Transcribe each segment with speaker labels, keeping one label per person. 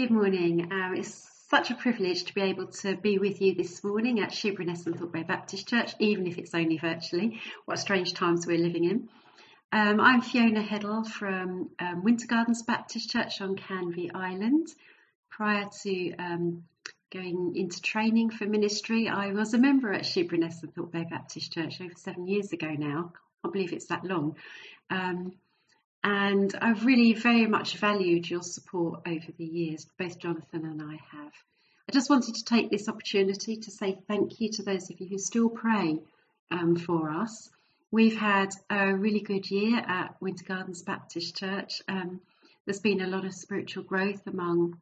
Speaker 1: Good morning. Um, it's such a privilege to be able to be with you this morning at Shoeburyness and Thorpe Baptist Church, even if it's only virtually. What strange times we're living in. Um, I'm Fiona Heddle from um, Winter Gardens Baptist Church on Canvey Island. Prior to um, going into training for ministry, I was a member at Shoeburyness and Thorpe Baptist Church over seven years ago now. I can't believe it's that long. And I've really very much valued your support over the years, both Jonathan and I have. I just wanted to take this opportunity to say thank you to those of you who still pray um, for us. We've had a really good year at Winter Gardens Baptist Church. Um, there's been a lot of spiritual growth among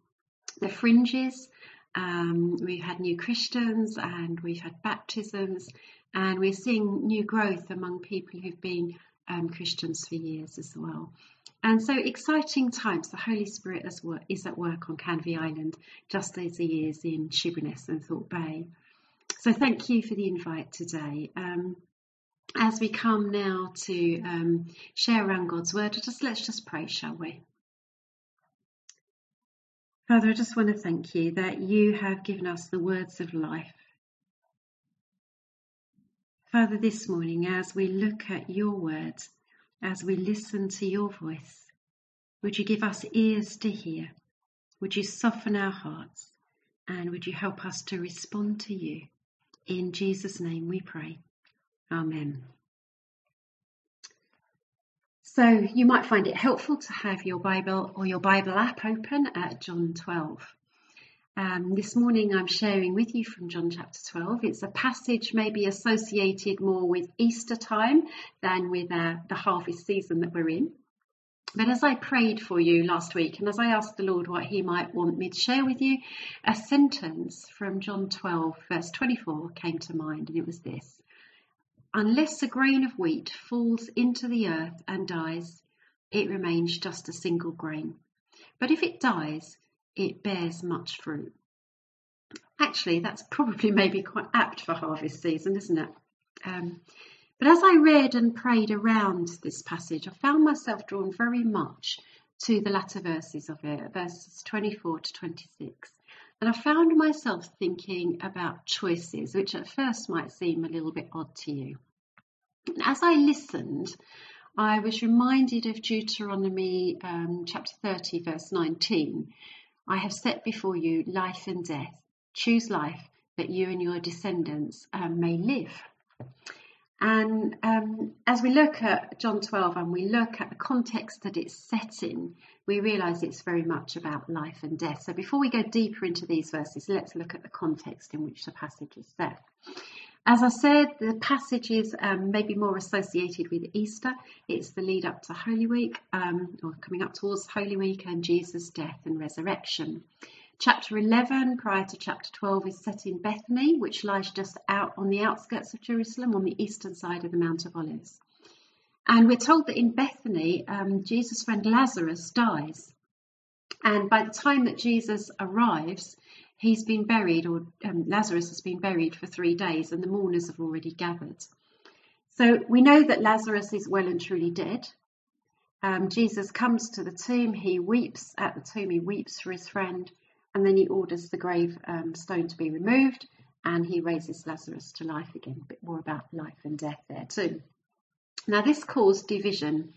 Speaker 1: the fringes. Um, we've had new Christians and we've had baptisms, and we're seeing new growth among people who've been um, Christians for years as well. And so exciting times. The Holy Spirit is at work on Canvey Island, just as He is in Shoeburyness and Thorpe Bay. So thank you for the invite today. Um, as we come now to um, share around God's word, just let's just pray, shall we? Father, I just want to thank you that you have given us the words of life. Father, this morning, as we look at your words, as we listen to your voice, would you give us ears to hear? Would you soften our hearts? And would you help us to respond to you? In Jesus' name we pray. Amen. So you might find it helpful to have your Bible or your Bible app open at John 12. Um, this morning I'm sharing with you from John chapter 12. It's a passage maybe associated more with Easter time than with uh, the harvest season that we're in. But as I prayed for you last week and as I asked the Lord what He might want me to share with you, a sentence from John 12, verse 24 came to mind, and it was this Unless a grain of wheat falls into the earth and dies, it remains just a single grain. But if it dies, it bears much fruit. Actually, that's probably maybe quite apt for harvest season, isn't it? Um, but as I read and prayed around this passage, I found myself drawn very much to the latter verses of it, verses 24 to 26. And I found myself thinking about choices, which at first might seem a little bit odd to you. And as I listened, I was reminded of Deuteronomy um, chapter 30, verse 19, I have set before you life and death. Choose life that you and your descendants um, may live. And um, as we look at John 12 and we look at the context that it's set in, we realise it's very much about life and death. So before we go deeper into these verses, let's look at the context in which the passage is set. As I said, the passage is um, maybe more associated with Easter. It's the lead up to Holy Week, um, or coming up towards Holy Week, and Jesus' death and resurrection. Chapter 11, prior to chapter 12, is set in Bethany, which lies just out on the outskirts of Jerusalem on the eastern side of the Mount of Olives. And we're told that in Bethany, um, Jesus' friend Lazarus dies. And by the time that Jesus arrives, he's been buried, or um, Lazarus has been buried for three days, and the mourners have already gathered. So we know that Lazarus is well and truly dead. Um, Jesus comes to the tomb, he weeps at the tomb, he weeps for his friend, and then he orders the grave um, stone to be removed and he raises Lazarus to life again. A bit more about life and death there, too. Now, this caused division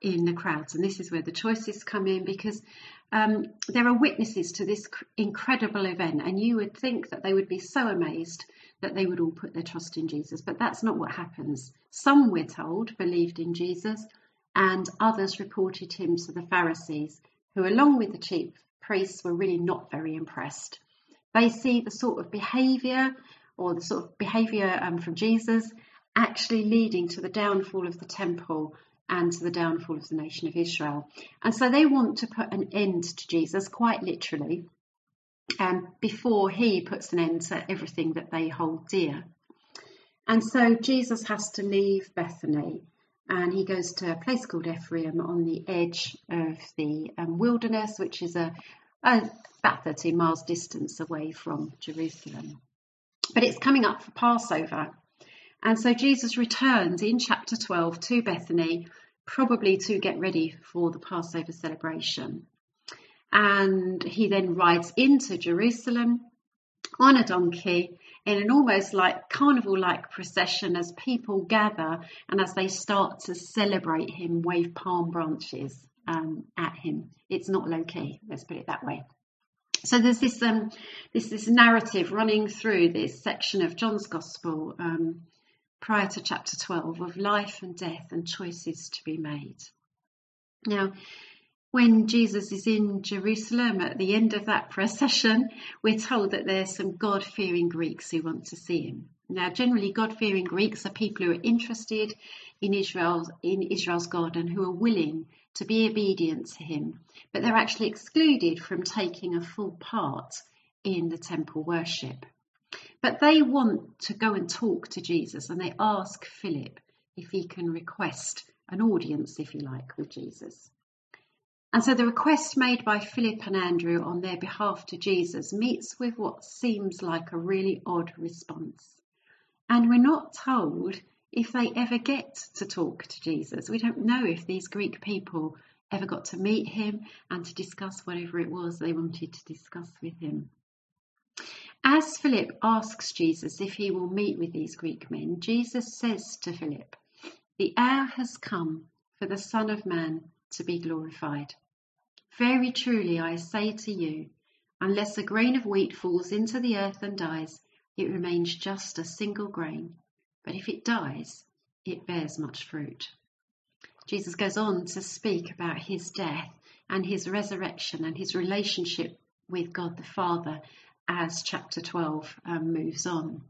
Speaker 1: in the crowds, and this is where the choices come in because um, there are witnesses to this incredible event, and you would think that they would be so amazed that they would all put their trust in Jesus, but that's not what happens. Some, we're told, believed in Jesus, and others reported him to the Pharisees, who, along with the chief priests, were really not very impressed. They see the sort of behaviour or the sort of behaviour um, from Jesus actually leading to the downfall of the temple and to the downfall of the nation of Israel. And so they want to put an end to Jesus, quite literally, um, before he puts an end to everything that they hold dear. And so Jesus has to leave Bethany and he goes to a place called Ephraim on the edge of the um, wilderness, which is a, a, about 13 miles distance away from Jerusalem. But it's coming up for Passover, and so Jesus returns in chapter 12 to Bethany, probably to get ready for the Passover celebration. and he then rides into Jerusalem on a donkey in an almost like carnival like procession as people gather and as they start to celebrate him, wave palm branches um, at him. It's not low key, let's put it that way. So there's this um, this this narrative running through this section of John's Gospel um, prior to chapter 12 of life and death and choices to be made. Now, when Jesus is in Jerusalem at the end of that procession, we're told that there's some God fearing Greeks who want to see him. Now, generally, God fearing Greeks are people who are interested in Israel's, in Israel's God and who are willing to be obedient to him, but they're actually excluded from taking a full part in the temple worship. But they want to go and talk to Jesus and they ask Philip if he can request an audience, if you like, with Jesus. And so the request made by Philip and Andrew on their behalf to Jesus meets with what seems like a really odd response. And we're not told if they ever get to talk to Jesus. We don't know if these Greek people ever got to meet him and to discuss whatever it was they wanted to discuss with him. As Philip asks Jesus if he will meet with these Greek men, Jesus says to Philip, The hour has come for the Son of Man to be glorified. Very truly I say to you, unless a grain of wheat falls into the earth and dies, it remains just a single grain. But if it dies, it bears much fruit. Jesus goes on to speak about his death and his resurrection and his relationship with God the Father as chapter 12 um, moves on.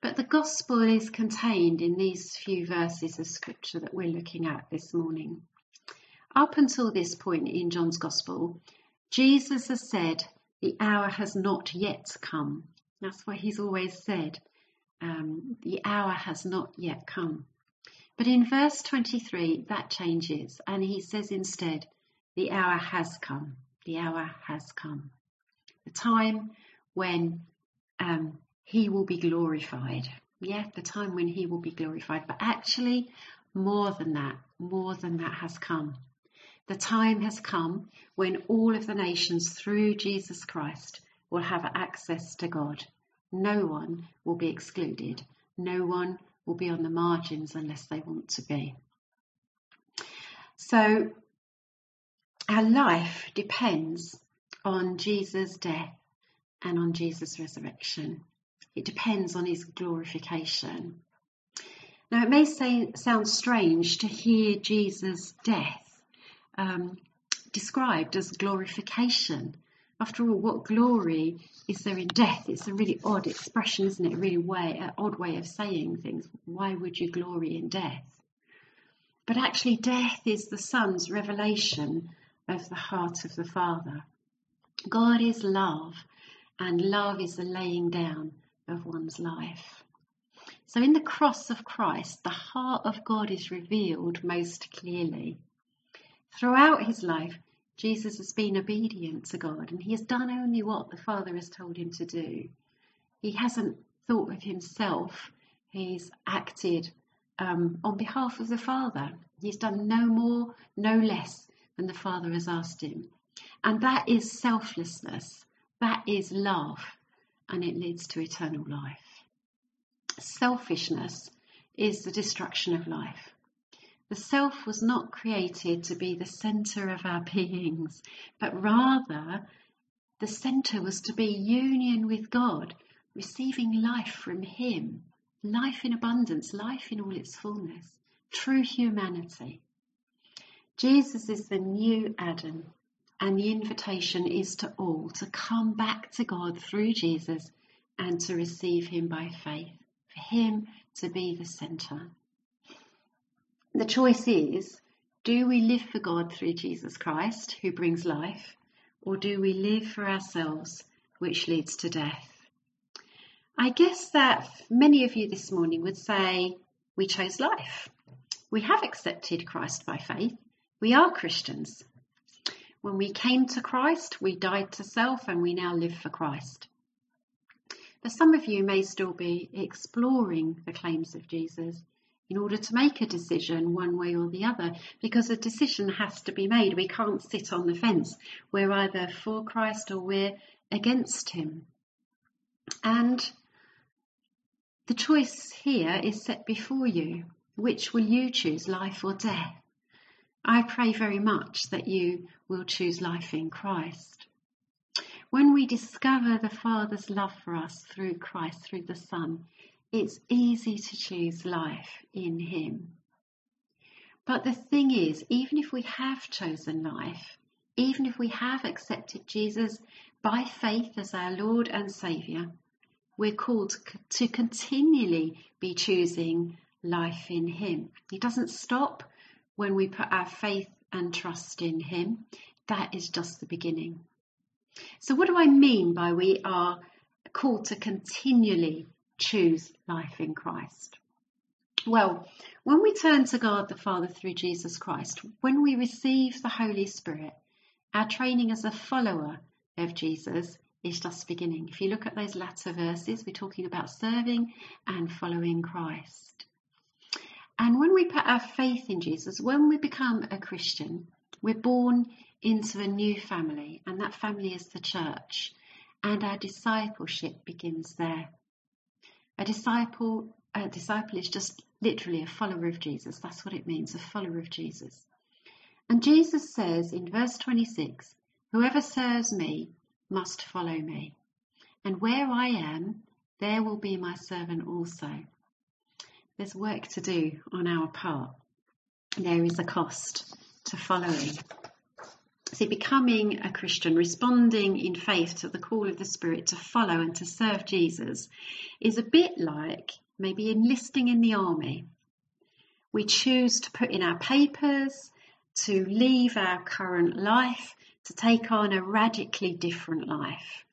Speaker 1: But the gospel is contained in these few verses of scripture that we're looking at this morning. Up until this point in John's Gospel, Jesus has said, The hour has not yet come. That's what he's always said. Um, the hour has not yet come. But in verse 23, that changes, and he says instead, The hour has come. The hour has come. The time when um, he will be glorified. Yeah, the time when he will be glorified. But actually, more than that, more than that has come. The time has come when all of the nations through Jesus Christ will have access to God. No one will be excluded. No one will be on the margins unless they want to be. So, our life depends on Jesus' death and on Jesus' resurrection. It depends on his glorification. Now, it may say, sound strange to hear Jesus' death um, described as glorification. After all, what glory is there in death? It's a really odd expression, isn't it? A really way, an odd way of saying things. Why would you glory in death? But actually, death is the Son's revelation of the heart of the Father. God is love, and love is the laying down of one's life. So, in the cross of Christ, the heart of God is revealed most clearly. Throughout his life, Jesus has been obedient to God and he has done only what the Father has told him to do. He hasn't thought of himself, he's acted um, on behalf of the Father. He's done no more, no less than the Father has asked him. And that is selflessness, that is love, and it leads to eternal life. Selfishness is the destruction of life. The self was not created to be the center of our beings, but rather the center was to be union with God, receiving life from Him, life in abundance, life in all its fullness, true humanity. Jesus is the new Adam, and the invitation is to all to come back to God through Jesus and to receive Him by faith, for Him to be the center. The choice is do we live for God through Jesus Christ, who brings life, or do we live for ourselves, which leads to death? I guess that many of you this morning would say, We chose life. We have accepted Christ by faith. We are Christians. When we came to Christ, we died to self and we now live for Christ. But some of you may still be exploring the claims of Jesus in order to make a decision one way or the other because a decision has to be made. We can't sit on the fence. We're either for Christ or we're against Him. And the choice here is set before you. Which will you choose, life or death? I pray very much that you will choose life in Christ. When we discover the Father's love for us through Christ, through the Son, it's easy to choose life in Him. But the thing is, even if we have chosen life, even if we have accepted Jesus by faith as our Lord and Saviour, we're called to continually be choosing life in Him. He doesn't stop when we put our faith and trust in Him. That is just the beginning. So, what do I mean by we are called to continually choose life in Christ? Well, when we turn to God the Father through Jesus Christ, when we receive the Holy Spirit, our training as a follower of Jesus is just beginning. If you look at those latter verses, we're talking about serving and following Christ. And when we put our faith in Jesus, when we become a Christian, we're born into a new family, and that family is the church, and our discipleship begins there. A disciple, a disciple is just literally a follower of Jesus. That's what it means, a follower of Jesus. And Jesus says in verse 26, Whoever serves me must follow me, and where I am, there will be my servant also. There's work to do on our part. There is a cost to following. See, becoming a Christian, responding in faith to the call of the Spirit to follow and to serve Jesus, is a bit like maybe enlisting in the army. We choose to put in our papers, to leave our current life, to take on a radically different life.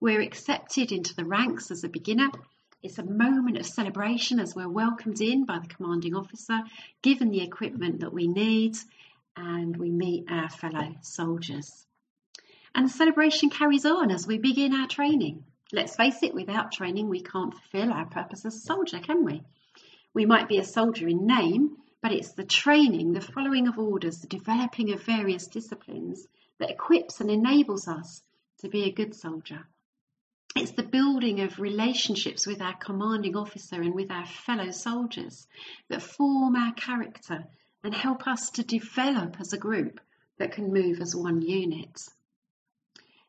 Speaker 1: We're accepted into the ranks as a beginner it's a moment of celebration as we're welcomed in by the commanding officer, given the equipment that we need, and we meet our fellow soldiers. And the celebration carries on as we begin our training. Let's face it, without training, we can't fulfill our purpose as a soldier, can we? We might be a soldier in name, but it's the training, the following of orders, the developing of various disciplines that equips and enables us to be a good soldier. It's the building of relationships with our commanding officer and with our fellow soldiers that form our character and help us to develop as a group that can move as one unit.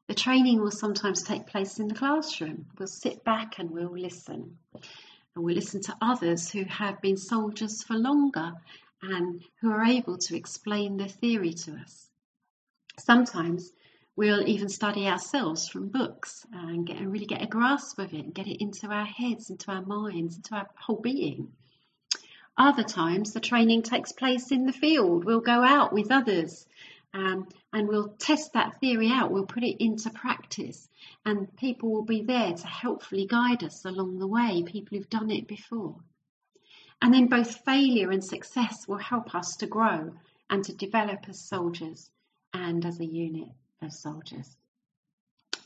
Speaker 1: The training will sometimes take place in the classroom. We'll sit back and we'll listen. And we'll listen to others who have been soldiers for longer and who are able to explain the theory to us. Sometimes We'll even study ourselves from books and get and really get a grasp of it and get it into our heads, into our minds, into our whole being. Other times, the training takes place in the field. We'll go out with others um, and we'll test that theory out. We'll put it into practice, and people will be there to helpfully guide us along the way, people who've done it before. And then both failure and success will help us to grow and to develop as soldiers and as a unit of soldiers.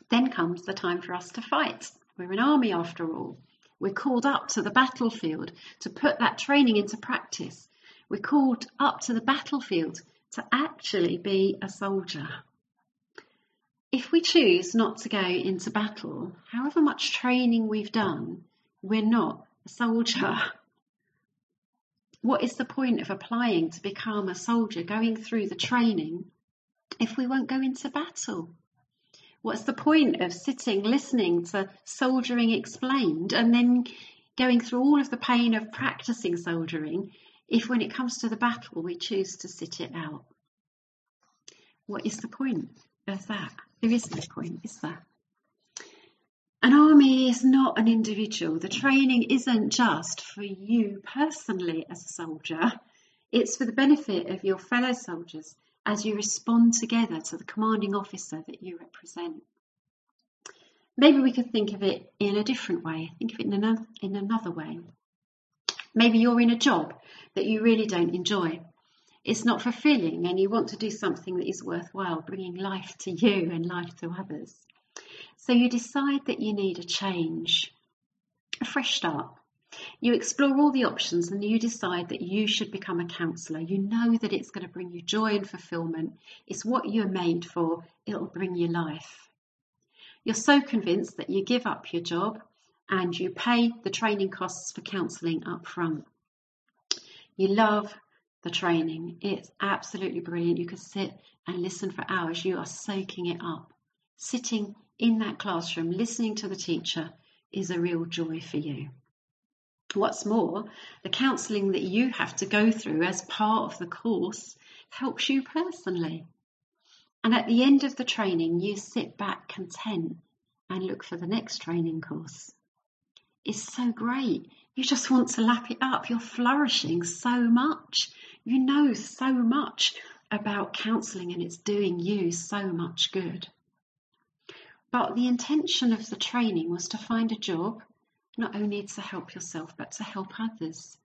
Speaker 1: Then comes the time for us to fight. We're an army after all. We're called up to the battlefield to put that training into practice. We're called up to the battlefield to actually be a soldier. If we choose not to go into battle, however much training we've done, we're not a soldier. What is the point of applying to become a soldier, going through the training if we won't go into battle? What's the point of sitting, listening to soldiering explained, and then going through all of the pain of practicing soldiering if, when it comes to the battle, we choose to sit it out? What is the point of that? There is no point, is there? An army is not an individual. The training isn't just for you personally as a soldier, it's for the benefit of your fellow soldiers as you respond together to the commanding officer that you represent. Maybe we could think of it in a different way, think of it in another, in another way. Maybe you're in a job that you really don't enjoy. It's not fulfilling and you want to do something that is worthwhile, bringing life to you and life to others. So you decide that you need a change, a fresh start. You explore all the options and you decide that you should become a counsellor. You know that it's going to bring you joy and fulfillment. It's what you're made for, it'll bring you life. You're so convinced that you give up your job and you pay the training costs for counselling up front. You love the training, it's absolutely brilliant. You can sit and listen for hours, you are soaking it up. Sitting in that classroom, listening to the teacher, is a real joy for you. What's more, the counselling that you have to go through as part of the course helps you personally. And at the end of the training, you sit back content and look for the next training course. It's so great. You just want to lap it up. You're flourishing so much. You know so much about counselling and it's doing you so much good. But the intention of the training was to find a job not only to help yourself but to help others.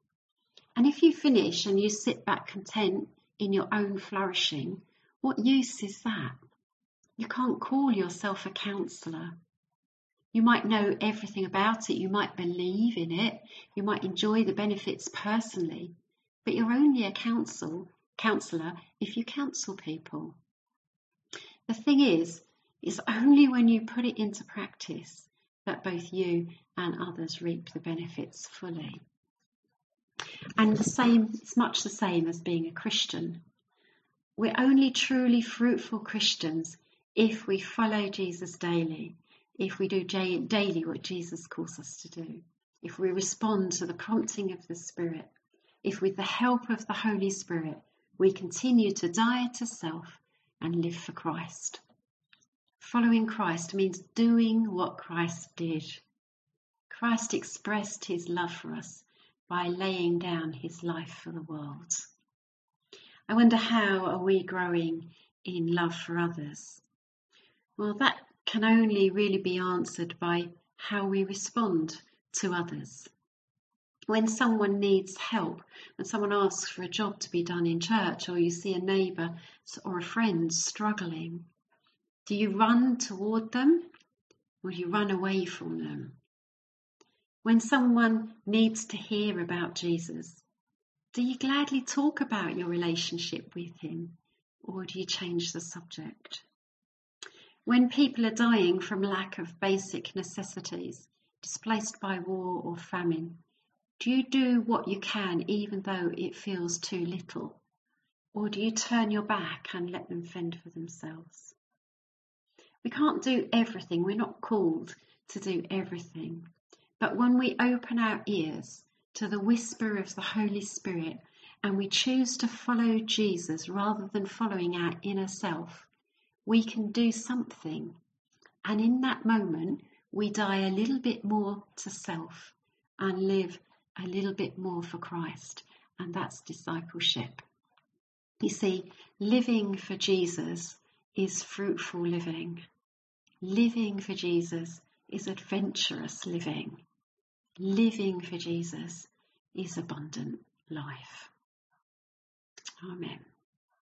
Speaker 1: And if you finish and you sit back content in your own flourishing, what use is that? You can't call yourself a counsellor. You might know everything about it, you might believe in it, you might enjoy the benefits personally, but you're only a counsel, counsellor if you counsel people. The thing is, it's only when you put it into practice that both you and others reap the benefits fully. And the same, it's much the same as being a Christian. We're only truly fruitful Christians if we follow Jesus daily, if we do daily what Jesus calls us to do, if we respond to the prompting of the Spirit, if with the help of the Holy Spirit we continue to die to self and live for Christ. Following Christ means doing what Christ did. Christ expressed his love for us by laying down his life for the world. I wonder how are we growing in love for others? Well, that can only really be answered by how we respond to others. When someone needs help, when someone asks for a job to be done in church, or you see a neighbour or a friend struggling, do you run toward them or do you run away from them? When someone needs to hear about Jesus, do you gladly talk about your relationship with him or do you change the subject? When people are dying from lack of basic necessities, displaced by war or famine, do you do what you can even though it feels too little? Or do you turn your back and let them fend for themselves? We can't do everything, we're not called to do everything. But when we open our ears to the whisper of the Holy Spirit and we choose to follow Jesus rather than following our inner self, we can do something. And in that moment, we die a little bit more to self and live a little bit more for Christ. And that's discipleship. You see, living for Jesus is fruitful living. Living for Jesus is adventurous living living for Jesus is abundant life. Amen.